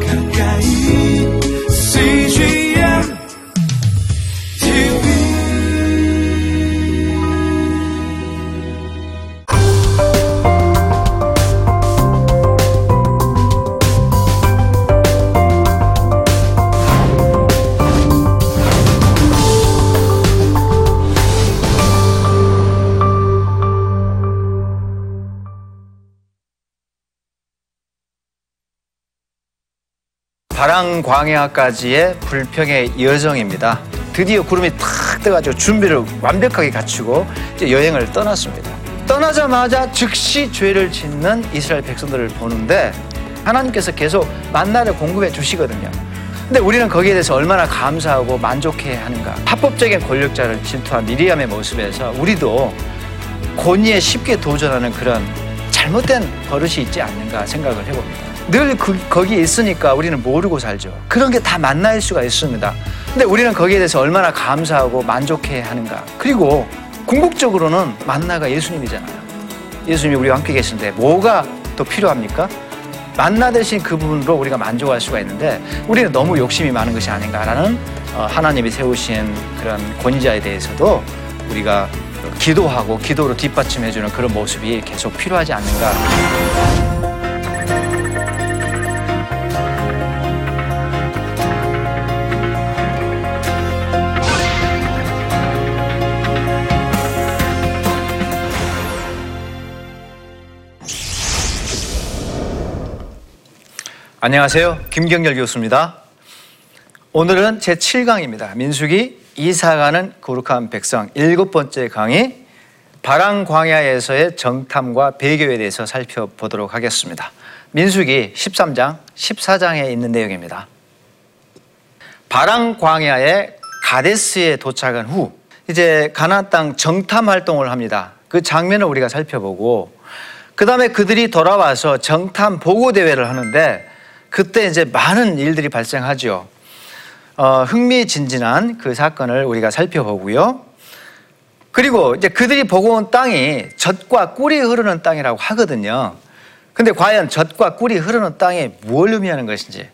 가까 바람 광야까지의 불평의 여정입니다. 드디어 구름이 탁 떠가지고 준비를 완벽하게 갖추고 이제 여행을 떠났습니다. 떠나자마자 즉시 죄를 짓는 이스라엘 백성들을 보는데 하나님께서 계속 만나를 공급해 주시거든요. 근데 우리는 거기에 대해서 얼마나 감사하고 만족해 하는가. 합법적인 권력자를 질투한 미리암의 모습에서 우리도 권위에 쉽게 도전하는 그런 잘못된 버릇이 있지 않는가 생각을 해봅니다. 늘 그, 거기에 있으니까 우리는 모르고 살죠. 그런 게 다 만날 수가 있습니다. 근데 우리는 거기에 대해서 얼마나 감사하고 만족해 하는가. 그리고 궁극적으로는 만나가 예수님이잖아요. 예수님이 우리와 함께 계신데 뭐가 더 필요합니까? 만나 대신 그 부분으로 우리가 만족할 수가 있는데 우리는 너무 욕심이 많은 것이 아닌가라는 어, 하나님이 세우신 그런 권위자에 대해서도 우리가 기도하고 기도로 뒷받침해주는 그런 모습이 계속 필요하지 않는가. 안녕하세요. 김경열 교수입니다. 오늘은 제 7강입니다. 민숙이 이사가는 거룩한 백성 일곱 번째 강의 바람 광야에서의 정탐과 배교에 대해서 살펴보도록 하겠습니다. 민숙이 13장, 14장에 있는 내용입니다. 바람 광야의 가데스에 도착한 후 이제 가나안 땅 정탐 활동을 합니다. 그 장면을 우리가 살펴보고 그 다음에 그들이 돌아와서 정탐 보고 대회를 하는데 그때 이제 많은 일들이 발생하죠. 어, 흥미진진한 그 사건을 우리가 살펴보고요. 그리고 이제 그들이 보고 온 땅이 젖과 꿀이 흐르는 땅이라고 하거든요. 근데 과연 젖과 꿀이 흐르는 땅이 뭘 의미하는 것인지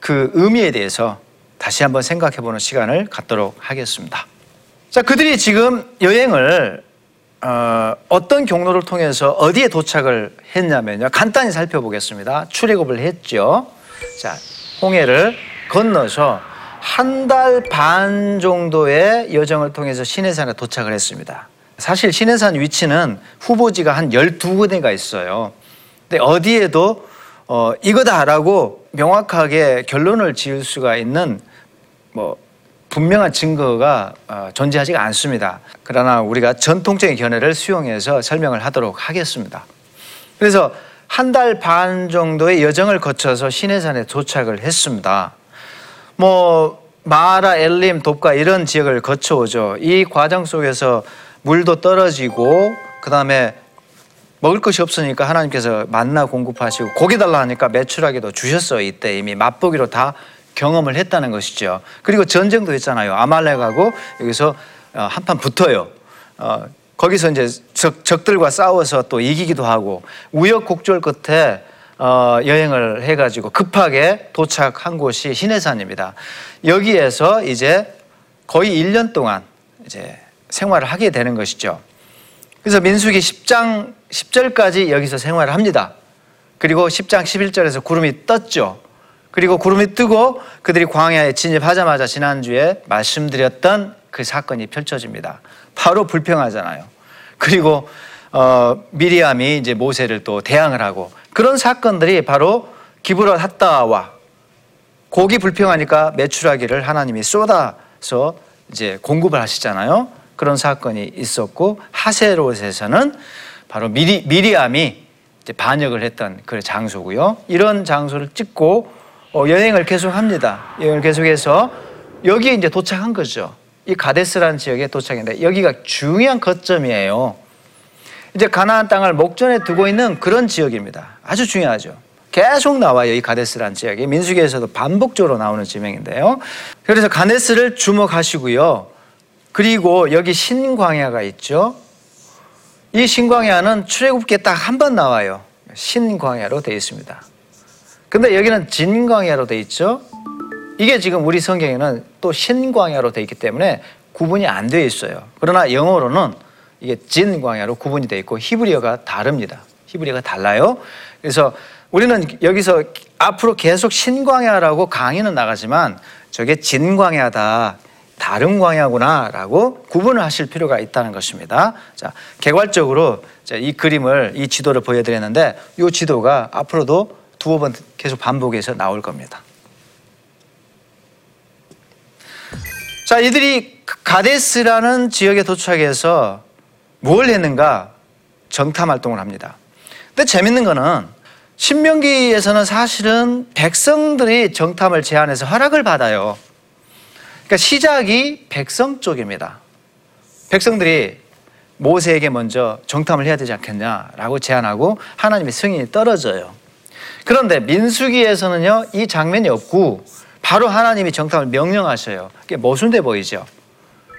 그 의미에 대해서 다시 한번 생각해 보는 시간을 갖도록 하겠습니다. 자, 그들이 지금 여행을 어, 어떤 경로를 통해서 어디에 도착을 했냐면요. 간단히 살펴보겠습니다. 출애굽을 했죠. 자, 홍해를 건너서 한 달 반 정도의 여정을 통해서 시내산에 도착을 했습니다. 사실 시내산 위치는 후보지가 한 12군데가 있어요. 근데 어디에도 어, 이거다라고 명확하게 결론을 지을 수가 있는 뭐 분명한 증거가 어, 존재하지가 않습니다. 그러나 우리가 전통적인 견해를 수용해서 설명을 하도록 하겠습니다. 그래서 한 달 반 정도의 여정을 거쳐서 시내산에 도착을 했습니다. 뭐 마라, 엘림, 돕가 이런 지역을 거쳐오죠. 이 과정 속에서 물도 떨어지고 그 다음에 먹을 것이 없으니까 하나님께서 만나 공급하시고 고기 달라 하니까 매출하게도 주셨어요. 이때 이미 맛보기로 다 경험을 했다는 것이죠. 그리고 전쟁도 했잖아요. 아말렉하고 여기서 어, 한판 붙어요. 어, 거기서 이제 적, 적들과 싸워서 또 이기기도 하고 우여곡절 끝에 어, 여행을 해가지고 급하게 도착한 곳이 시내산입니다. 여기에서 이제 거의 1년 동안 이제 생활을 하게 되는 것이죠. 그래서 민수기 10장 10절까지 여기서 생활을 합니다. 그리고 10장 11절에서 구름이 떴죠. 그리고 구름이 뜨고 그들이 광야에 진입하자마자 지난주에 말씀드렸던 그 사건이 펼쳐집니다. 바로 불평하잖아요. 그리고 어, 미리암이 이제 모세를 또 대항을 하고 그런 사건들이 바로 기브롯 핫다와 고기 불평하니까 매출하기를 하나님이 쏟아서 이제 공급을 하시잖아요. 그런 사건이 있었고 하세롯에서는 바로 미리, 미리암이 반역을 했던 그 장소고요. 이런 장소를 찍고 어, 여행을 계속합니다. 여행을 계속해서 여기에 이제 도착한 거죠. 이 가데스라는 지역에 도착했는데 여기가 중요한 거점이에요. 이제 가나안 땅을 목전에 두고 있는 그런 지역입니다. 아주 중요하죠. 계속 나와요. 이 가데스라는 지역이 민수기에서도 반복적으로 나오는 지명인데요. 그래서 가데스를 주목하시고요. 그리고 여기 신광야가 있죠. 이 신광야는 출애굽기에 딱 한 번 나와요. 신광야로 되어 있습니다. 근데 여기는 진광야로 돼 있죠. 이게 지금 우리 성경에는 또 신광야로 돼 있기 때문에 구분이 안 되어 있어요. 그러나 영어로는 이게 진광야로 구분이 되어 있고 히브리어가 다릅니다. 히브리어가 달라요. 그래서 우리는 여기서 앞으로 계속 신광야라고 강의는 나가지만 저게 진광야다. 다른 광야구나라고 구분을 하실 필요가 있다는 것입니다. 자, 개괄적으로 자, 이 그림을 이 지도를 보여드렸는데 이 지도가 앞으로도 두어 번 계속 반복해서 나올 겁니다. 자, 이들이 가데스라는 지역에 도착해서 뭘 했는가? 정탐 활동을 합니다. 근데 재밌는 거는 신명기에서는 사실은 백성들이 정탐을 제안해서 허락을 받아요. 그러니까 시작이 백성 쪽입니다. 백성들이 모세에게 먼저 정탐을 해야 되지 않겠냐라고 제안하고 하나님의 승인이 떨어져요. 그런데 민수기에서는요 이 장면이 없고 바로 하나님이 정탐을 명령하셔요. 그게 모순돼 보이죠.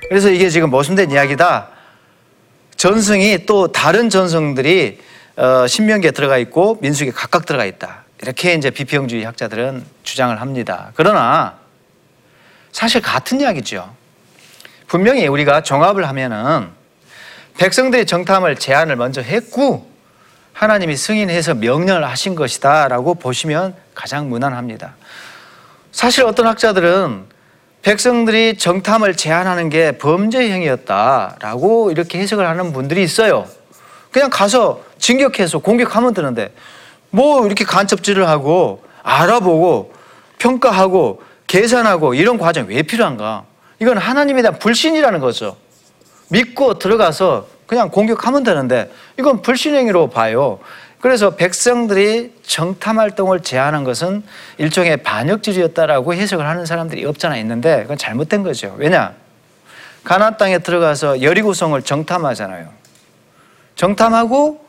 그래서 이게 지금 모순된 이야기다. 전승이 또 다른 전승들이 어, 신명기에 들어가 있고 민수기에 각각 들어가 있다. 이렇게 이제 비평주의 학자들은 주장을 합니다. 그러나 사실 같은 이야기죠. 분명히 우리가 종합을 하면은 백성들이 정탐을 제안을 먼저 했고 하나님이 승인해서 명령을 하신 것이다라고 보시면 가장 무난합니다. 사실 어떤 학자들은 백성들이 정탐을 제안하는 게 범죄 행위였다라고 이렇게 해석을 하는 분들이 있어요. 그냥 가서 진격해서 공격하면 되는데 뭐 이렇게 간첩질을 하고 알아보고 평가하고 계산하고 이런 과정이 왜 필요한가? 이건 하나님에 대한 불신이라는 거죠. 믿고 들어가서 그냥 공격하면 되는데 이건 불신행위로 봐요. 그래서 백성들이 정탐 활동을 제한한 것은 일종의 반역질이었다라고 해석을 하는 사람들이 없잖아 있는데 그건 잘못된 거죠. 왜냐? 가나안 땅에 들어가서 여리고성을 정탐하잖아요. 정탐하고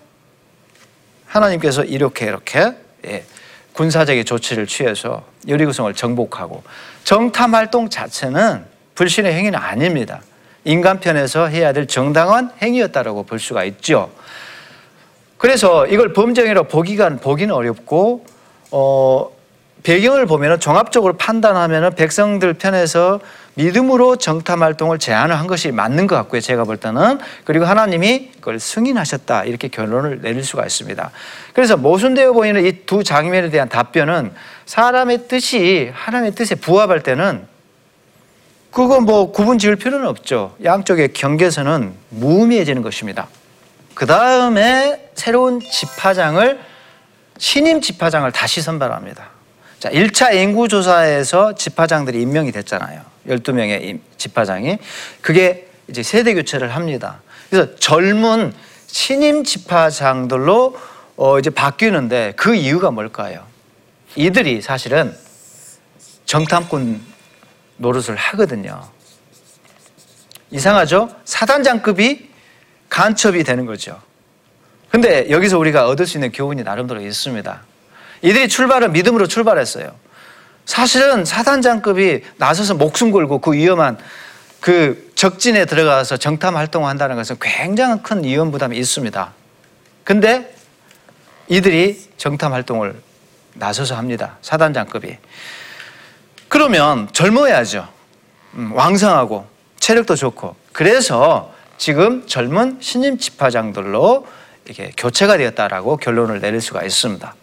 하나님께서 이렇게 이렇게 예, 군사적인 조치를 취해서 여리고성을 정복하고 정탐 활동 자체는 불신의 행위는 아닙니다. 인간 편에서 해야 될 정당한 행위였다라고 볼 수가 있죠. 그래서 이걸 범죄행위로 보기가 보기는 어렵고 어, 배경을 보면 종합적으로 판단하면 백성들 편에서 믿음으로 정탐 활동을 제안을 한 것이 맞는 것 같고요. 제가 볼 때는 그리고 하나님이 그걸 승인하셨다 이렇게 결론을 내릴 수가 있습니다. 그래서 모순되어 보이는 이 두 장면에 대한 답변은 사람의 뜻이 하나님의 뜻에 부합할 때는 그거 뭐 구분 지을 필요는 없죠. 양쪽의 경계선은 무의미해지는 것입니다. 그 다음에 새로운 집화장을 신임 집화장을 다시 선발합니다. 자, 1차 인구조사에서 집화장들이 임명이 됐잖아요. 12명의 집화장이. 그게 이제 세대 교체를 합니다. 그래서 젊은 신임 집화장들로 어 이제 바뀌는데 그 이유가 뭘까요? 이들이 사실은 정탐꾼 노릇을 하거든요. 이상하죠? 사단장급이 간첩이 되는 거죠. 근데 여기서 우리가 얻을 수 있는 교훈이 나름대로 있습니다. 이들이 출발은 믿음으로 출발했어요. 사실은 사단장급이 나서서 목숨 걸고 그 위험한 그 적진에 들어가서 정탐 활동을 한다는 것은 굉장히 큰 위험 부담이 있습니다. 근데 이들이 정탐 활동을 나서서 합니다. 사단장급이. 그러면 젊어야죠. 음, 왕성하고 체력도 좋고. 그래서 지금 젊은 신임 집화장들로 이렇게 교체가 되었다라고 결론을 내릴 수가 있습니다.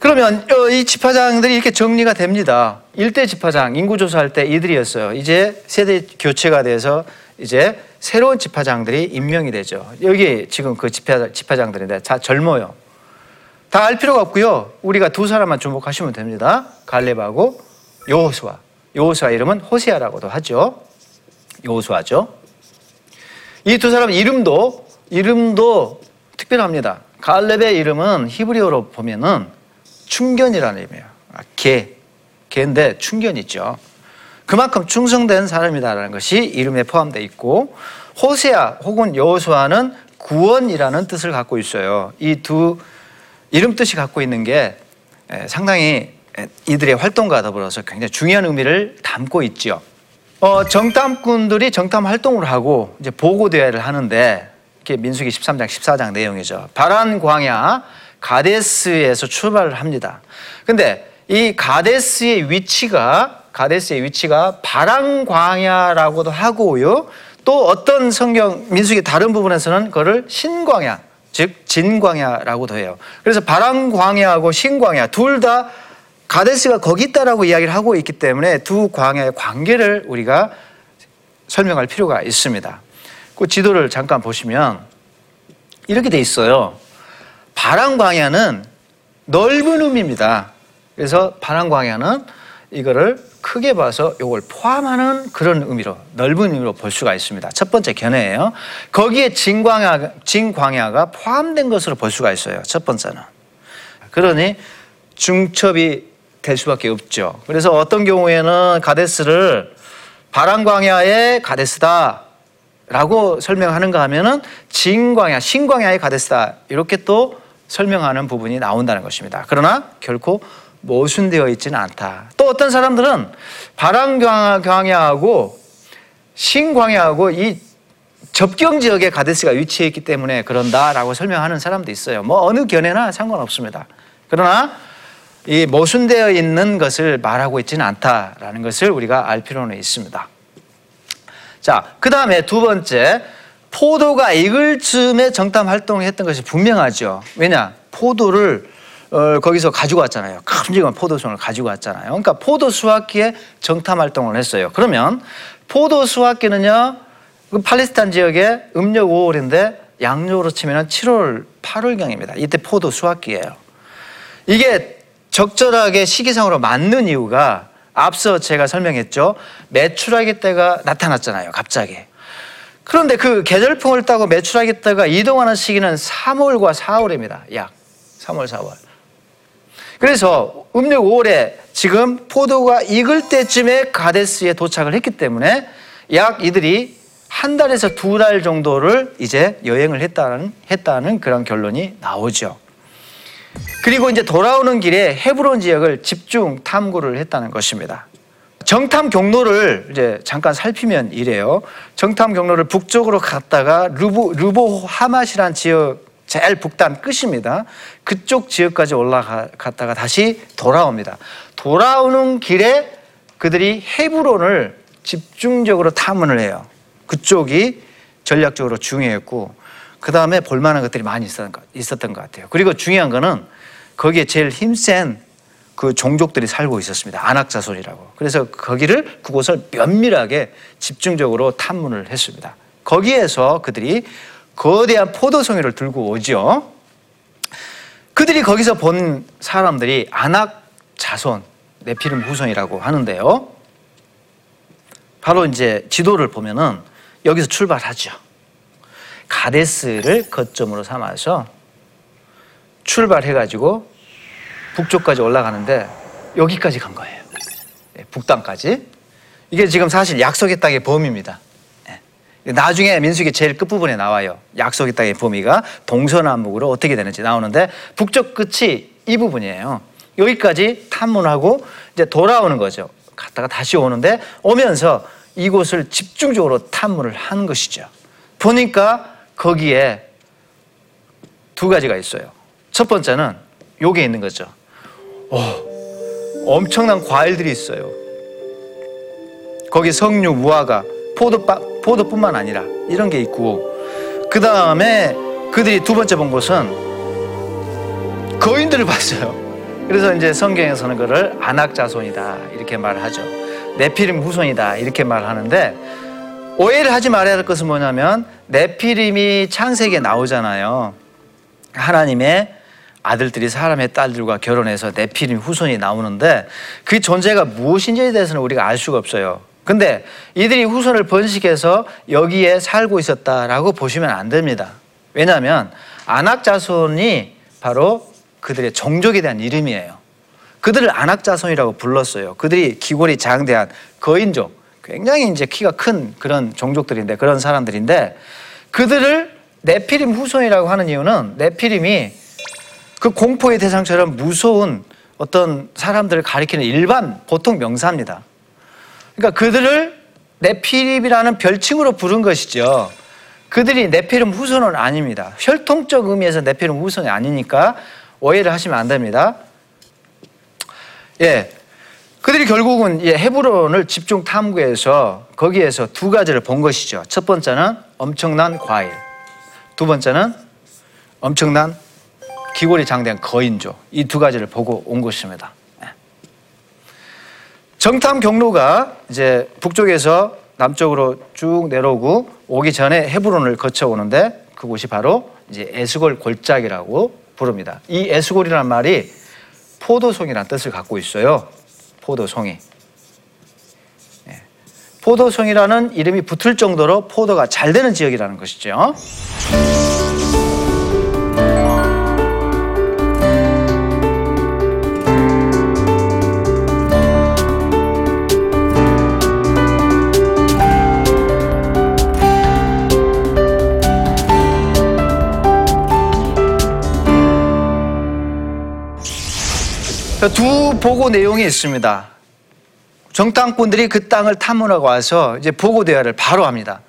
그러면 어, 이 집화장들이 이렇게 정리가 됩니다. 일대 집화장 인구 조사할 때 이들이었어요. 이제 세대 교체가 돼서 이제 새로운 집화장들이 임명이 되죠. 여기 지금 그 집화, 집화장들인데 다 젊어요. 다 알 필요가 없고요. 우리가 두 사람만 주목하시면 됩니다. 갈렙하고 요호수아. 요호수아 이름은 호세아라고도 하죠. 요호수아죠. 이 두 사람 이름도 이름도 특별합니다. 갈렙의 이름은 히브리어로 보면은 충견이라는 의미예요. 아, 개, 개인데 충견 있죠. 그만큼 충성된 사람이다라는 것이 이름에 포함되어 있고 호세아 혹은 여호수아는 구원이라는 뜻을 갖고 있어요. 이 두 이름 뜻이 갖고 있는 게 상당히 이들의 활동과 더불어서 굉장히 중요한 의미를 담고 있죠. 어, 정탐꾼들이 정탐 활동을 하고 이제 보고 대회를 하는데 이게 민수기 13장 14장 내용이죠. 바란 광야 가데스에서 출발을 합니다. 근데 이 가데스의 위치가 가데스의 위치가 바람 광야라고도 하고요. 또 어떤 성경 민수기 다른 부분에서는 그거를 신광야 즉 진광야라고도 해요. 그래서 바람 광야하고 신광야 둘 다 가데스가 거기 있다라고 이야기를 하고 있기 때문에 두 광야의 관계를 우리가 설명할 필요가 있습니다. 그 지도를 잠깐 보시면 이렇게 돼 있어요. 바람 광야는 넓은 의미입니다. 그래서 바람 광야는 이거를 크게 봐서 이걸 포함하는 그런 의미로 넓은 의미로 볼 수가 있습니다. 첫 번째 견해예요. 거기에 진광야 진광야가 포함된 것으로 볼 수가 있어요. 첫 번째는. 그러니 중첩이 될 수밖에 없죠. 그래서 어떤 경우에는 가데스를 바람광야의 가데스다. 라고 설명하는가 하면은 진광야, 신광야의 가데스다. 이렇게 또 설명하는 부분이 나온다는 것입니다. 그러나 결코 모순되어 있지는 않다. 또 어떤 사람들은 바람광야하고 신광야하고 이 접경 지역에 가데스가 위치해 있기 때문에 그런다라고 설명하는 사람도 있어요. 뭐 어느 견해나 상관없습니다. 그러나 이 모순되어 있는 것을 말하고 있지는 않다라는 것을 우리가 알 필요는 있습니다. 자, 그 다음에 두 번째, 포도가 익을 즈음에 정탐 활동을 했던 것이 분명하죠. 왜냐? 포도를 어, 거기서 가지고 왔잖아요. 큼직한 포도송을 가지고 왔잖아요. 그러니까 포도 수확기에 정탐 활동을 했어요. 그러면 포도 수확기는요, 그 팔레스타인 지역에 음력 5월인데 양력으로 치면 7월, 8월경입니다. 이때 포도 수확기예요. 이게 적절하게 시기상으로 맞는 이유가 앞서 제가 설명했죠. 매출하기 때가 나타났잖아요. 갑자기. 그런데 그 계절풍을 따고 매출하기 때가 이동하는 시기는 3월과 4월입니다. 약 3월, 4월. 그래서 음력 5월에 지금 포도가 익을 때쯤에 가데스에 도착을 했기 때문에 약 이들이 한 달에서 두 달 정도를 이제 여행을 했다는, 했다는 그런 결론이 나오죠. 그리고 이제 돌아오는 길에 헤브론 지역을 집중 탐구를 했다는 것입니다. 정탐 경로를 이제 잠깐 살피면 이래요. 정탐 경로를 북쪽으로 갔다가 르보, 르보 하맛이란 지역 제일 북단 끝입니다. 그쪽 지역까지 올라갔다가 다시 돌아옵니다. 돌아오는 길에 그들이 헤브론을 집중적으로 탐문을 해요. 그쪽이 전략적으로 중요했고 그 다음에 볼만한 것들이 많이 있었던 것, 같아요. 그리고 중요한 거는 거기에 제일 힘센 그 종족들이 살고 있었습니다. 안악자손이라고. 그래서 거기를 그곳을 면밀하게 집중적으로 탐문을 했습니다. 거기에서 그들이 거대한 포도송이를 들고 오죠. 그들이 거기서 본 사람들이 안악자손, 네피름 후손이라고 하는데요. 바로 이제 지도를 보면은 여기서 출발하죠. 가데스를 거점으로 삼아서 출발해가지고 북쪽까지 올라가는데 여기까지 간 거예요. 예, 북단까지. 이게 지금 사실 약속의 땅의 범위입니다. 예. 나중에 민수기 제일 끝부분에 나와요. 약속의 땅의 범위가 동서남북으로 어떻게 되는지 나오는데 북쪽 끝이 이 부분이에요. 여기까지 탐문하고 이제 돌아오는 거죠. 갔다가 다시 오는데 오면서 이곳을 집중적으로 탐문을 한 것이죠. 보니까 거기에 두 가지가 있어요. 첫 번째는 요게 있는 거죠. 오, 엄청난 과일들이 있어요. 거기 석류, 무화과, 포도빠, 포도뿐만 아니라 이런 게 있고 그 다음에 그들이 두 번째 본 곳은 거인들을 봤어요. 그래서 이제 성경에서는 그를 안악자손이다 이렇게 말하죠. 네피림 후손이다 이렇게 말하는데 오해를 하지 말아야 할 것은 뭐냐면 네피림이 창세기에 나오잖아요. 하나님의 아들들이 사람의 딸들과 결혼해서 네피림 후손이 나오는데 그 존재가 무엇인지에 대해서는 우리가 알 수가 없어요. 근데 이들이 후손을 번식해서 여기에 살고 있었다라고 보시면 안 됩니다. 왜냐하면 안악자손이 바로 그들의 종족에 대한 이름이에요. 그들을 안악자손이라고 불렀어요. 그들이 기골이 장대한 거인족, 굉장히 이제 키가 큰 그런 종족들인데 그런 사람들인데 그들을 네피림 후손이라고 하는 이유는 네피림이 그 공포의 대상처럼 무서운 어떤 사람들을 가리키는 일반 보통 명사입니다. 그러니까 그들을 네피림이라는 별칭으로 부른 것이죠. 그들이 네피림 후손은 아닙니다. 혈통적 의미에서 네피림 후손이 아니니까 오해를 하시면 안 됩니다. 예. 그들이 결국은 이 헤브론을 집중 탐구해서 거기에서 두 가지를 본 것이죠. 첫 번째는 엄청난 과일. 두 번째는 엄청난 기골이 장대한 거인조. 이 두 가지를 보고 온 것입니다. 예. 정탐 경로가 이제 북쪽에서 남쪽으로 쭉 내려오고 오기 전에 헤브론을 거쳐 오는데 그곳이 바로 이제 에스골 골짜기라고 부릅니다. 이 에스골이라는 말이 포도송이라는 뜻을 갖고 있어요. 포도송이. 예. 포도송이라는 이름이 붙을 정도로 포도가 잘 되는 지역이라는 것이죠. 두 보고 내용이 있습니다. 정탐꾼들이 그 땅을 탐문하고 와서 이제 보고 대화를 바로 합니다.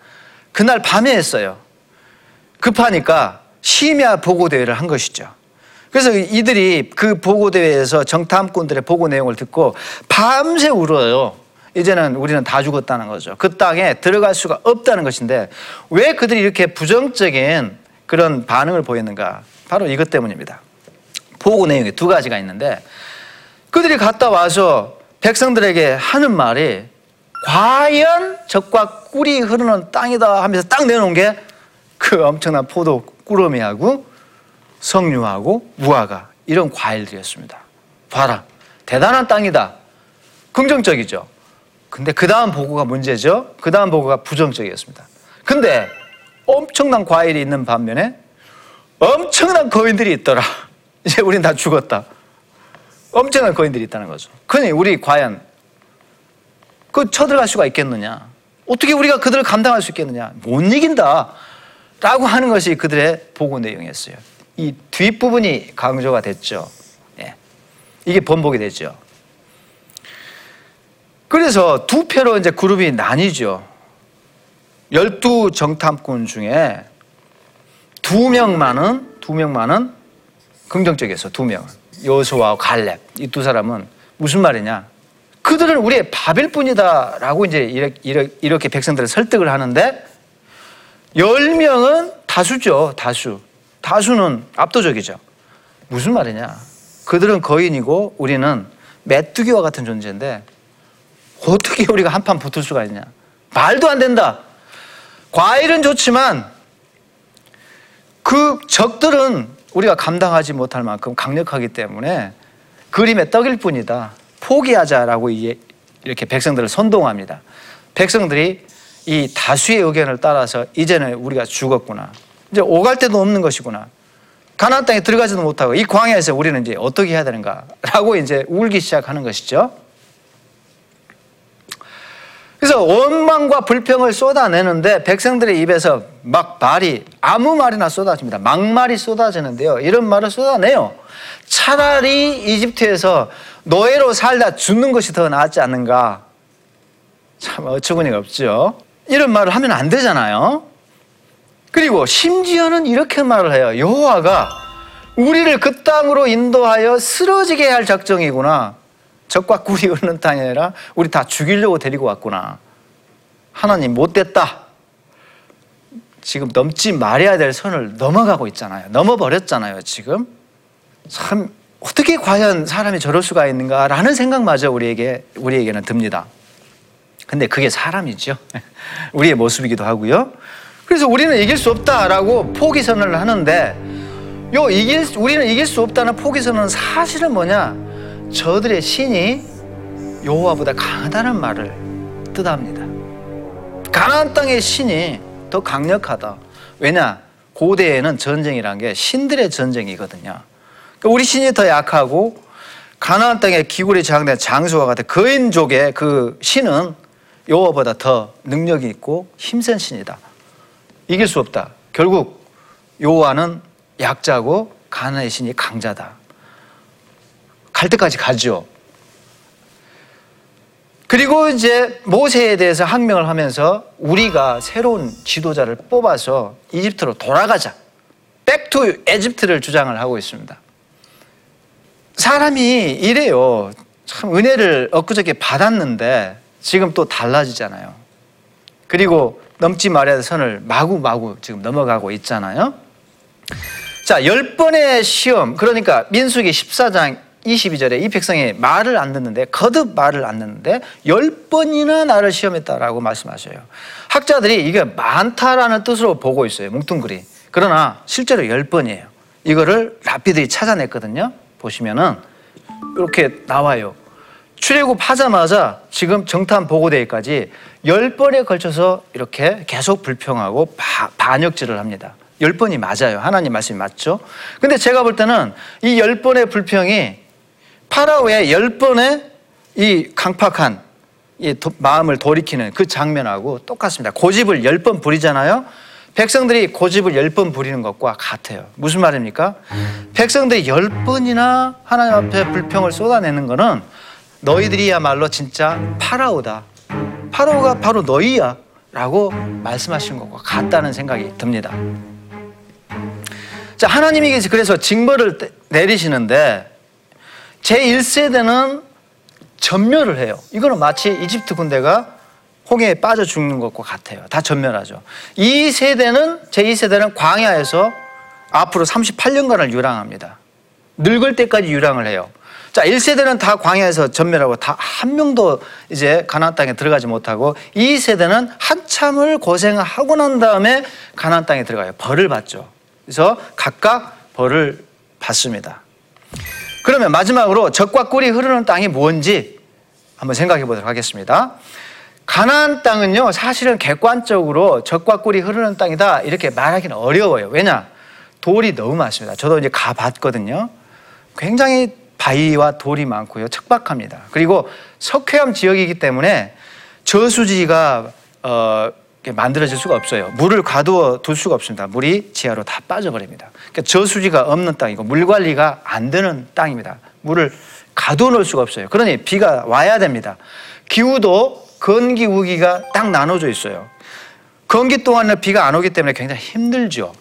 그날 밤에 했어요. 급하니까 심야 보고 대회를 한 것이죠. 그래서 이들이 그 보고 대회에서 정탐꾼들의 보고 내용을 듣고 밤새 울어요. 이제는 우리는 다 죽었다는 거죠. 그 땅에 들어갈 수가 없다는 것인데 왜 그들이 이렇게 부정적인 그런 반응을 보였는가? 바로 이것 때문입니다. 보고 내용이 두 가지가 있는데 그들이 갔다 와서 백성들에게 하는 말이 과연 적과 꿀이 흐르는 땅이다 하면서 딱 내놓은 게 그 엄청난 포도 꾸러미하고 석류하고 무화과 이런 과일들이었습니다. 봐라. 대단한 땅이다. 긍정적이죠. 근데 그 다음 보고가 문제죠. 그 다음 보고가 부정적이었습니다. 근데 엄청난 과일이 있는 반면에 엄청난 거인들이 있더라. 이제 우린 다 죽었다. 엄청난 거인들이 있다는 거죠. 그니 우리 과연 그 쳐들어갈 수가 있겠느냐? 어떻게 우리가 그들을 감당할 수 있겠느냐? 못 이긴다. 라고 하는 것이 그들의 보고 내용이었어요. 이 뒷부분이 강조가 됐죠. 예. 이게 번복이 됐죠. 그래서 두 패로 이제 그룹이 나뉘죠. 열두 정탐꾼 중에 두 명만은, 두 명만은 긍정적이었어, 두 명은. 여호수아와 갈렙 이 두 사람은 무슨 말이냐? 그들은 우리의 밥일 뿐이다라고 이제 이렇게, 이렇게 백성들을 설득을 하는데 열 명은 다수죠, 다수. 다수는 압도적이죠. 무슨 말이냐? 그들은 거인이고 우리는 메뚜기와 같은 존재인데 어떻게 우리가 한판 붙을 수가 있냐? 말도 안 된다. 과일은 좋지만 그 적들은 우리가 감당하지 못할 만큼 강력하기 때문에 그림의 떡일 뿐이다. 포기하자라고 이렇게 백성들을 선동합니다. 백성들이 이 다수의 의견을 따라서 이제는 우리가 죽었구나. 이제 오갈 데도 없는 것이구나. 가나안 땅에 들어가지도 못하고 이 광야에서 우리는 이제 어떻게 해야 되는가라고 이제 울기 시작하는 것이죠. 그래서 원망과 불평을 쏟아내는데 백성들의 입에서 막 말이 아무 말이나 쏟아집니다. 막말이 쏟아지는데요. 이런 말을 쏟아내요. 차라리 이집트에서 노예로 살다 죽는 것이 더 낫지 않는가. 참 어처구니가 없죠. 이런 말을 하면 안 되잖아요. 그리고 심지어는 이렇게 말을 해요. 여호와가 우리를 그 땅으로 인도하여 쓰러지게 할 작정이구나. 적과 꿀이 흐르는 땅이 아니라 우리 다 죽이려고 데리고 왔구나. 하나님 못됐다. 지금 넘지 말아야 될 선을 넘어가고 있잖아요. 넘어버렸잖아요, 지금. 참, 어떻게 과연 사람이 저럴 수가 있는가라는 생각마저 우리에게, 우리에게는 듭니다. 근데 그게 사람이죠. 우리의 모습이기도 하고요. 그래서 우리는 이길 수 없다라고 포기선언을 하는데, 요, 이길, 우리는 이길 수 없다는 포기선언은 사실은 뭐냐? 저들의 신이 여호와보다 강하다는 말을 뜻합니다. 가나안 땅의 신이 더 강력하다. 왜냐? 고대에는 전쟁이란 게 신들의 전쟁이거든요. 그러니까 우리 신이 더 약하고 가나안 땅의 기굴이 장된 장수와 같은 거인족의 그 신은 여호와보다 더 능력이 있고 힘센 신이다. 이길 수 없다. 결국 여호와는 약자고 가나안의 신이 강자다. 갈 때까지 가죠. 그리고 이제 모세에 대해서 항명을 하면서 우리가 새로운 지도자를 뽑아서 이집트로 돌아가자. back to Egypt를 주장을 하고 있습니다. 사람이 이래요. 참 은혜를 엊그저께 받았는데 지금 또 달라지잖아요. 그리고 넘지 말아야 할 선을 마구마구 지금 넘어가고 있잖아요. 자, 열 번의 시험, 그러니까 민수기 14장 22절에 이 백성이 말을 안 듣는데, 거듭 말을 안 듣는데, 열 번이나 나를 시험했다라고 말씀하셔요. 학자들이 이게 많다라는 뜻으로 보고 있어요. 뭉뚱그리. 그러나 실제로 열 번이에요. 이거를 라피들이 찾아냈거든요. 보시면은 이렇게 나와요. 출애굽 하자마자 지금 정탐 보고대회까지 열 번에 걸쳐서 이렇게 계속 불평하고 바, 반역질을 합니다. 열 번이 맞아요. 하나님 말씀이 맞죠? 근데 제가 볼 때는 이 열 번의 불평이 파라오의 열 번의 이 강팍한 이 도- 마음을 돌이키는 그 장면하고 똑같습니다. 고집을 열 번 부리잖아요. 백성들이 고집을 열 번 부리는 것과 같아요. 무슨 말입니까? 백성들이 열 번이나 하나님 앞에 불평을 쏟아내는 것은 너희들이야말로 진짜 파라오다. 파라오가 바로 너희야. 라고 말씀하시는 것과 같다는 생각이 듭니다. 자, 하나님이 그래서 징벌을 때- 내리시는데 제1세대는 전멸을 해요. 이거는 마치 이집트 군대가 홍해에 빠져 죽는 것과 같아요. 다 전멸하죠. 이 세대는 제2세대는 광야에서 앞으로 38년간을 유랑합니다. 늙을 때까지 유랑을 해요. 자, 1세대는 다 광야에서 전멸하고 다 한 명도 이제 가나안 땅에 들어가지 못하고 이 세대는 한참을 고생하고 난 다음에 가나안 땅에 들어가요. 벌을 받죠. 그래서 각각 벌을 받습니다. 그러면 마지막으로 적과 꿀이 흐르는 땅이 뭔지 한번 생각해 보도록 하겠습니다. 가나안 땅은요, 사실은 객관적으로 적과 꿀이 흐르는 땅이다 이렇게 말하기는 어려워요. 왜냐? 돌이 너무 많습니다. 저도 이제 가봤거든요. 굉장히 바위와 돌이 많고요. 척박합니다. 그리고 석회암 지역이기 때문에 저수지가 어, 만들어질 수가 없어요. 물을 가두어 둘 수가 없습니다. 물이 지하로 다 빠져버립니다. 그러니까 저수지가 없는 땅이고 물 관리가 안 되는 땅입니다. 물을 가두어 놓을 수가 없어요. 그러니 비가 와야 됩니다. 기후도 건기 우기가 딱 나눠져 있어요. 건기 동안은 비가 안 오기 때문에 굉장히 힘들죠.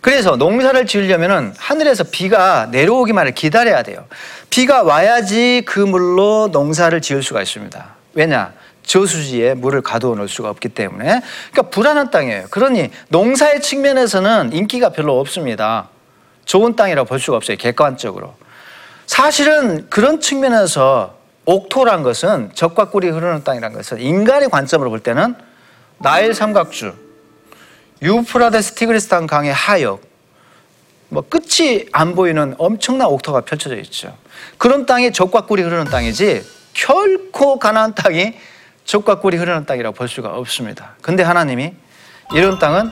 그래서 농사를 지으려면 하늘에서 비가 내려오기만을 기다려야 돼요. 비가 와야지 그 물로 농사를 지을 수가 있습니다. 왜냐? 저수지에 물을 가두어 놓을 수가 없기 때문에. 그러니까 불안한 땅이에요. 그러니 농사의 측면에서는 인기가 별로 없습니다. 좋은 땅이라고 볼 수가 없어요. 객관적으로. 사실은 그런 측면에서 옥토란 것은 적과 꿀이 흐르는 땅이란 것은 인간의 관점으로 볼 때는 나일 삼각주, 유프라데스 티그리스탄 강의 하역, 뭐 끝이 안 보이는 엄청난 옥토가 펼쳐져 있죠. 그런 땅이 적과 꿀이 흐르는 땅이지 결코 가나안 땅이 적과 꿀이 흐르는 땅이라고 볼 수가 없습니다. 근데 하나님이 이런 땅은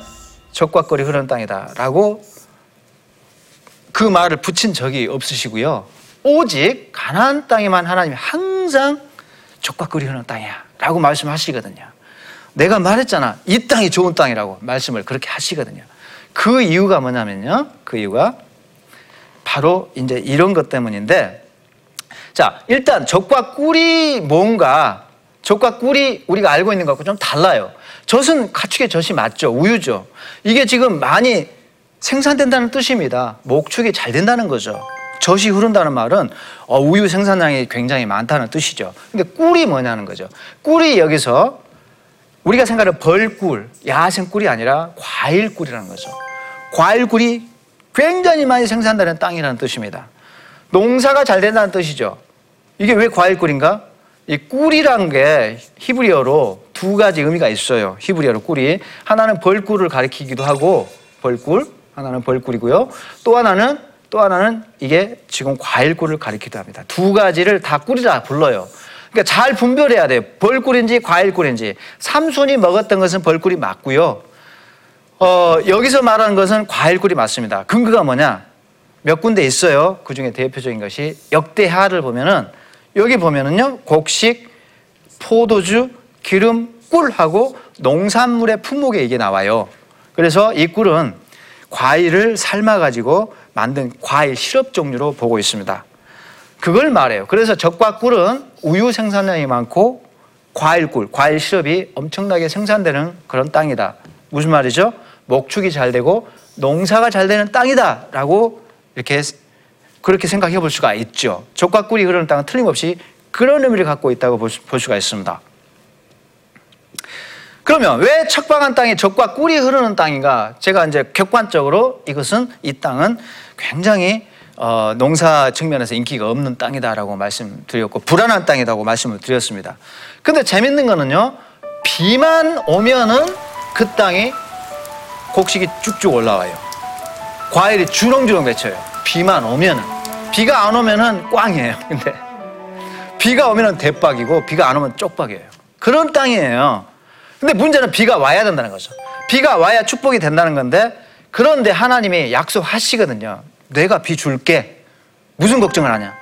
적과 꿀이 흐르는 땅이다라고 그 말을 붙인 적이 없으시고요. 오직 가나안 땅에만 하나님이 항상 적과 꿀이 흐르는 땅이야라고 말씀하시거든요. 내가 말했잖아. 이 땅이 좋은 땅이라고 말씀을 그렇게 하시거든요. 그 이유가 뭐냐면요. 그 이유가 바로 이제 이런 것 때문인데 자, 일단 적과 꿀이 뭔가 적과 꿀이 우리가 알고 있는 것과 좀 달라요. 젖은 가축의 젖이 맞죠. 우유죠. 이게 지금 많이 생산된다는 뜻입니다. 목축이 잘 된다는 거죠. 젖이 흐른다는 말은 어, 우유 생산량이 굉장히 많다는 뜻이죠. 근데 꿀이 뭐냐는 거죠. 꿀이 여기서 우리가 생각하는 벌꿀, 야생 꿀이 아니라 과일 꿀이라는 거죠. 과일 꿀이 굉장히 많이 생산되는 땅이라는 뜻입니다. 농사가 잘 된다는 뜻이죠. 이게 왜 과일 꿀인가? 이 꿀이란 게 히브리어로 두 가지 의미가 있어요. 히브리어로 꿀이 하나는 벌꿀을 가리키기도 하고 벌꿀 하나는 벌꿀이고요. 또 하나는 또 하나는 이게 지금 과일꿀을 가리키기도 합니다. 두 가지를 다 꿀이라 불러요. 그러니까 잘 분별해야 돼요. 벌꿀인지 과일꿀인지. 삼손이 먹었던 것은 벌꿀이 맞고요. 어, 여기서 말하는 것은 과일꿀이 맞습니다. 근거가 뭐냐? 몇 군데 있어요. 그 중에 대표적인 것이 역대하를 보면은 여기 보면은요 곡식, 포도주, 기름, 꿀하고 농산물의 품목에 이게 나와요. 그래서 이 꿀은 과일을 삶아 가지고 만든 과일 시럽 종류로 보고 있습니다. 그걸 말해요. 그래서 적과 꿀은 우유 생산량이 많고 과일 꿀, 과일 시럽이 엄청나게 생산되는 그런 땅이다. 무슨 말이죠? 목축이 잘 되고 농사가 잘 되는 땅이다라고 이렇게 그렇게 생각해 볼 수가 있죠. 젖과 꿀이 흐르는 땅은 틀림없이 그런 의미를 갖고 있다고 볼, 수가 있습니다. 그러면 왜 척박한 땅이 젖과 꿀이 흐르는 땅인가? 제가 이제 객관적으로 이것은 이 땅은 굉장히 어, 농사 측면에서 인기가 없는 땅이다라고 말씀드렸고 불안한 땅이라고 말씀을 드렸습니다. 근데 재밌는 거는요. 비만 오면은 그 땅이 곡식이 쭉쭉 올라와요. 과일이 주렁주렁 맺혀요. 비만 오면은 비가 안 오면은 꽝이에요. 근데 비가 오면은 대박이고 비가 안 오면 쪽박이에요. 그런 땅이에요. 근데 문제는 비가 와야 된다는 거죠. 비가 와야 축복이 된다는 건데 그런데 하나님이 약속하시거든요. 내가 비 줄게. 무슨 걱정을 하냐.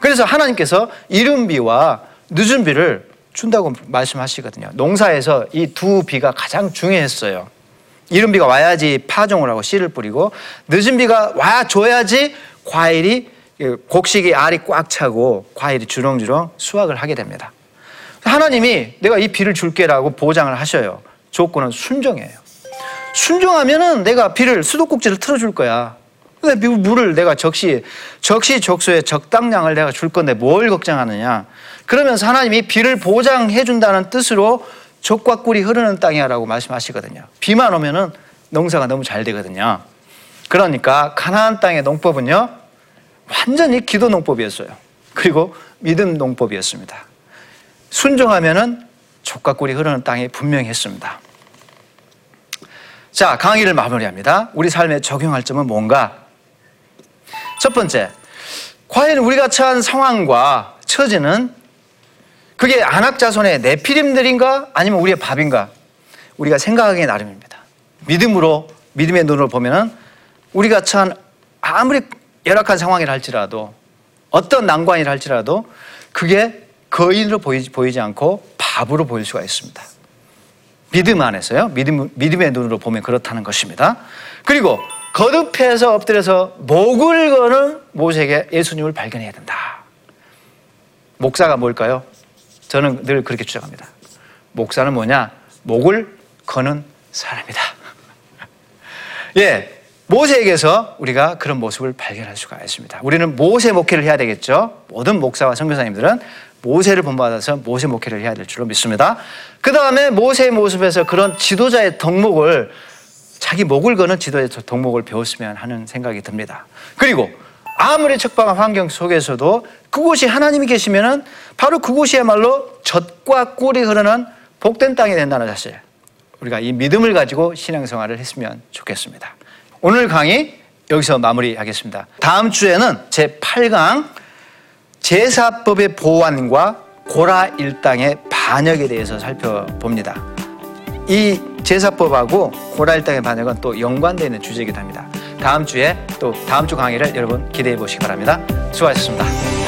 그래서 하나님께서 이른 비와 늦은 비를 준다고 말씀하시거든요. 농사에서 이 두 비가 가장 중요했어요. 이른 비가 와야지 파종을 하고 씨를 뿌리고 늦은 비가 와줘야지 과일이 곡식이 알이 꽉 차고 과일이 주렁주렁 수확을 하게 됩니다. 하나님이 내가 이 비를 줄게라고 보장을 하셔요. 조건은 순종이에요. 순종하면은 내가 비를 수도꼭지를 틀어줄 거야. 근데 물을 내가 적시 적시 적소에 적당량을 내가 줄 건데 뭘 걱정하느냐? 그러면서 하나님이 비를 보장해 준다는 뜻으로 젖과 꿀이 흐르는 땅이야라고 말씀하시거든요. 비만 오면은 농사가 너무 잘 되거든요. 그러니까 가나안 땅의 농법은요 완전히 기도 농법이었어요. 그리고 믿음 농법이었습니다. 순종하면은 젖과 꿀이 흐르는 땅이 분명히 했습니다. 자, 강의를 마무리합니다. 우리 삶에 적용할 점은 뭔가? 첫 번째, 과연 우리가 처한 상황과 처지는 그게 안악자손의 내피림들인가 아니면 우리의 밥인가? 우리가 생각하기 나름입니다. 믿음으로 믿음의 눈으로 보면은 우리가 처한 아무리 열악한 상황이라 할지라도 어떤 난관이라 할지라도 그게 거인으로 보이지, 보이지 않고 밥으로 보일 수가 있습니다. 믿음 안에서요. 믿음, 믿음의 눈으로 보면 그렇다는 것입니다. 그리고 거듭해서 엎드려서 목을 거는 모세에게 예수님을 발견해야 된다. 목사가 뭘까요? 저는 늘 그렇게 주장합니다. 목사는 뭐냐? 목을 거는 사람이다. 예. 모세에게서 우리가 그런 모습을 발견할 수가 있습니다. 우리는 모세 목회를 해야 되겠죠. 모든 목사와 선교사님들은 모세를 본받아서 모세 목회를 해야 될 줄로 믿습니다. 그 다음에 모세의 모습에서 그런 지도자의 덕목을 자기 목을 거는 지도자의 덕목을 배웠으면 하는 생각이 듭니다. 그리고 아무리 척박한 환경 속에서도 그곳이 하나님이 계시면은 바로 그곳이야말로 젖과 꿀이 흐르는 복된 땅이 된다는 사실. 우리가 이 믿음을 가지고 신앙생활을 했으면 좋겠습니다. 오늘 강의 여기서 마무리하겠습니다. 다음 주에는 제 8강 제사법의 보완과 고라 일당의 반역에 대해서 살펴봅니다. 이 제사법하고 고라 일당의 반역은 또 연관되어 있는 주제이기도 합니다. 다음 주에 또 다음 주 강의를 여러분 기대해 보시기 바랍니다. 수고하셨습니다.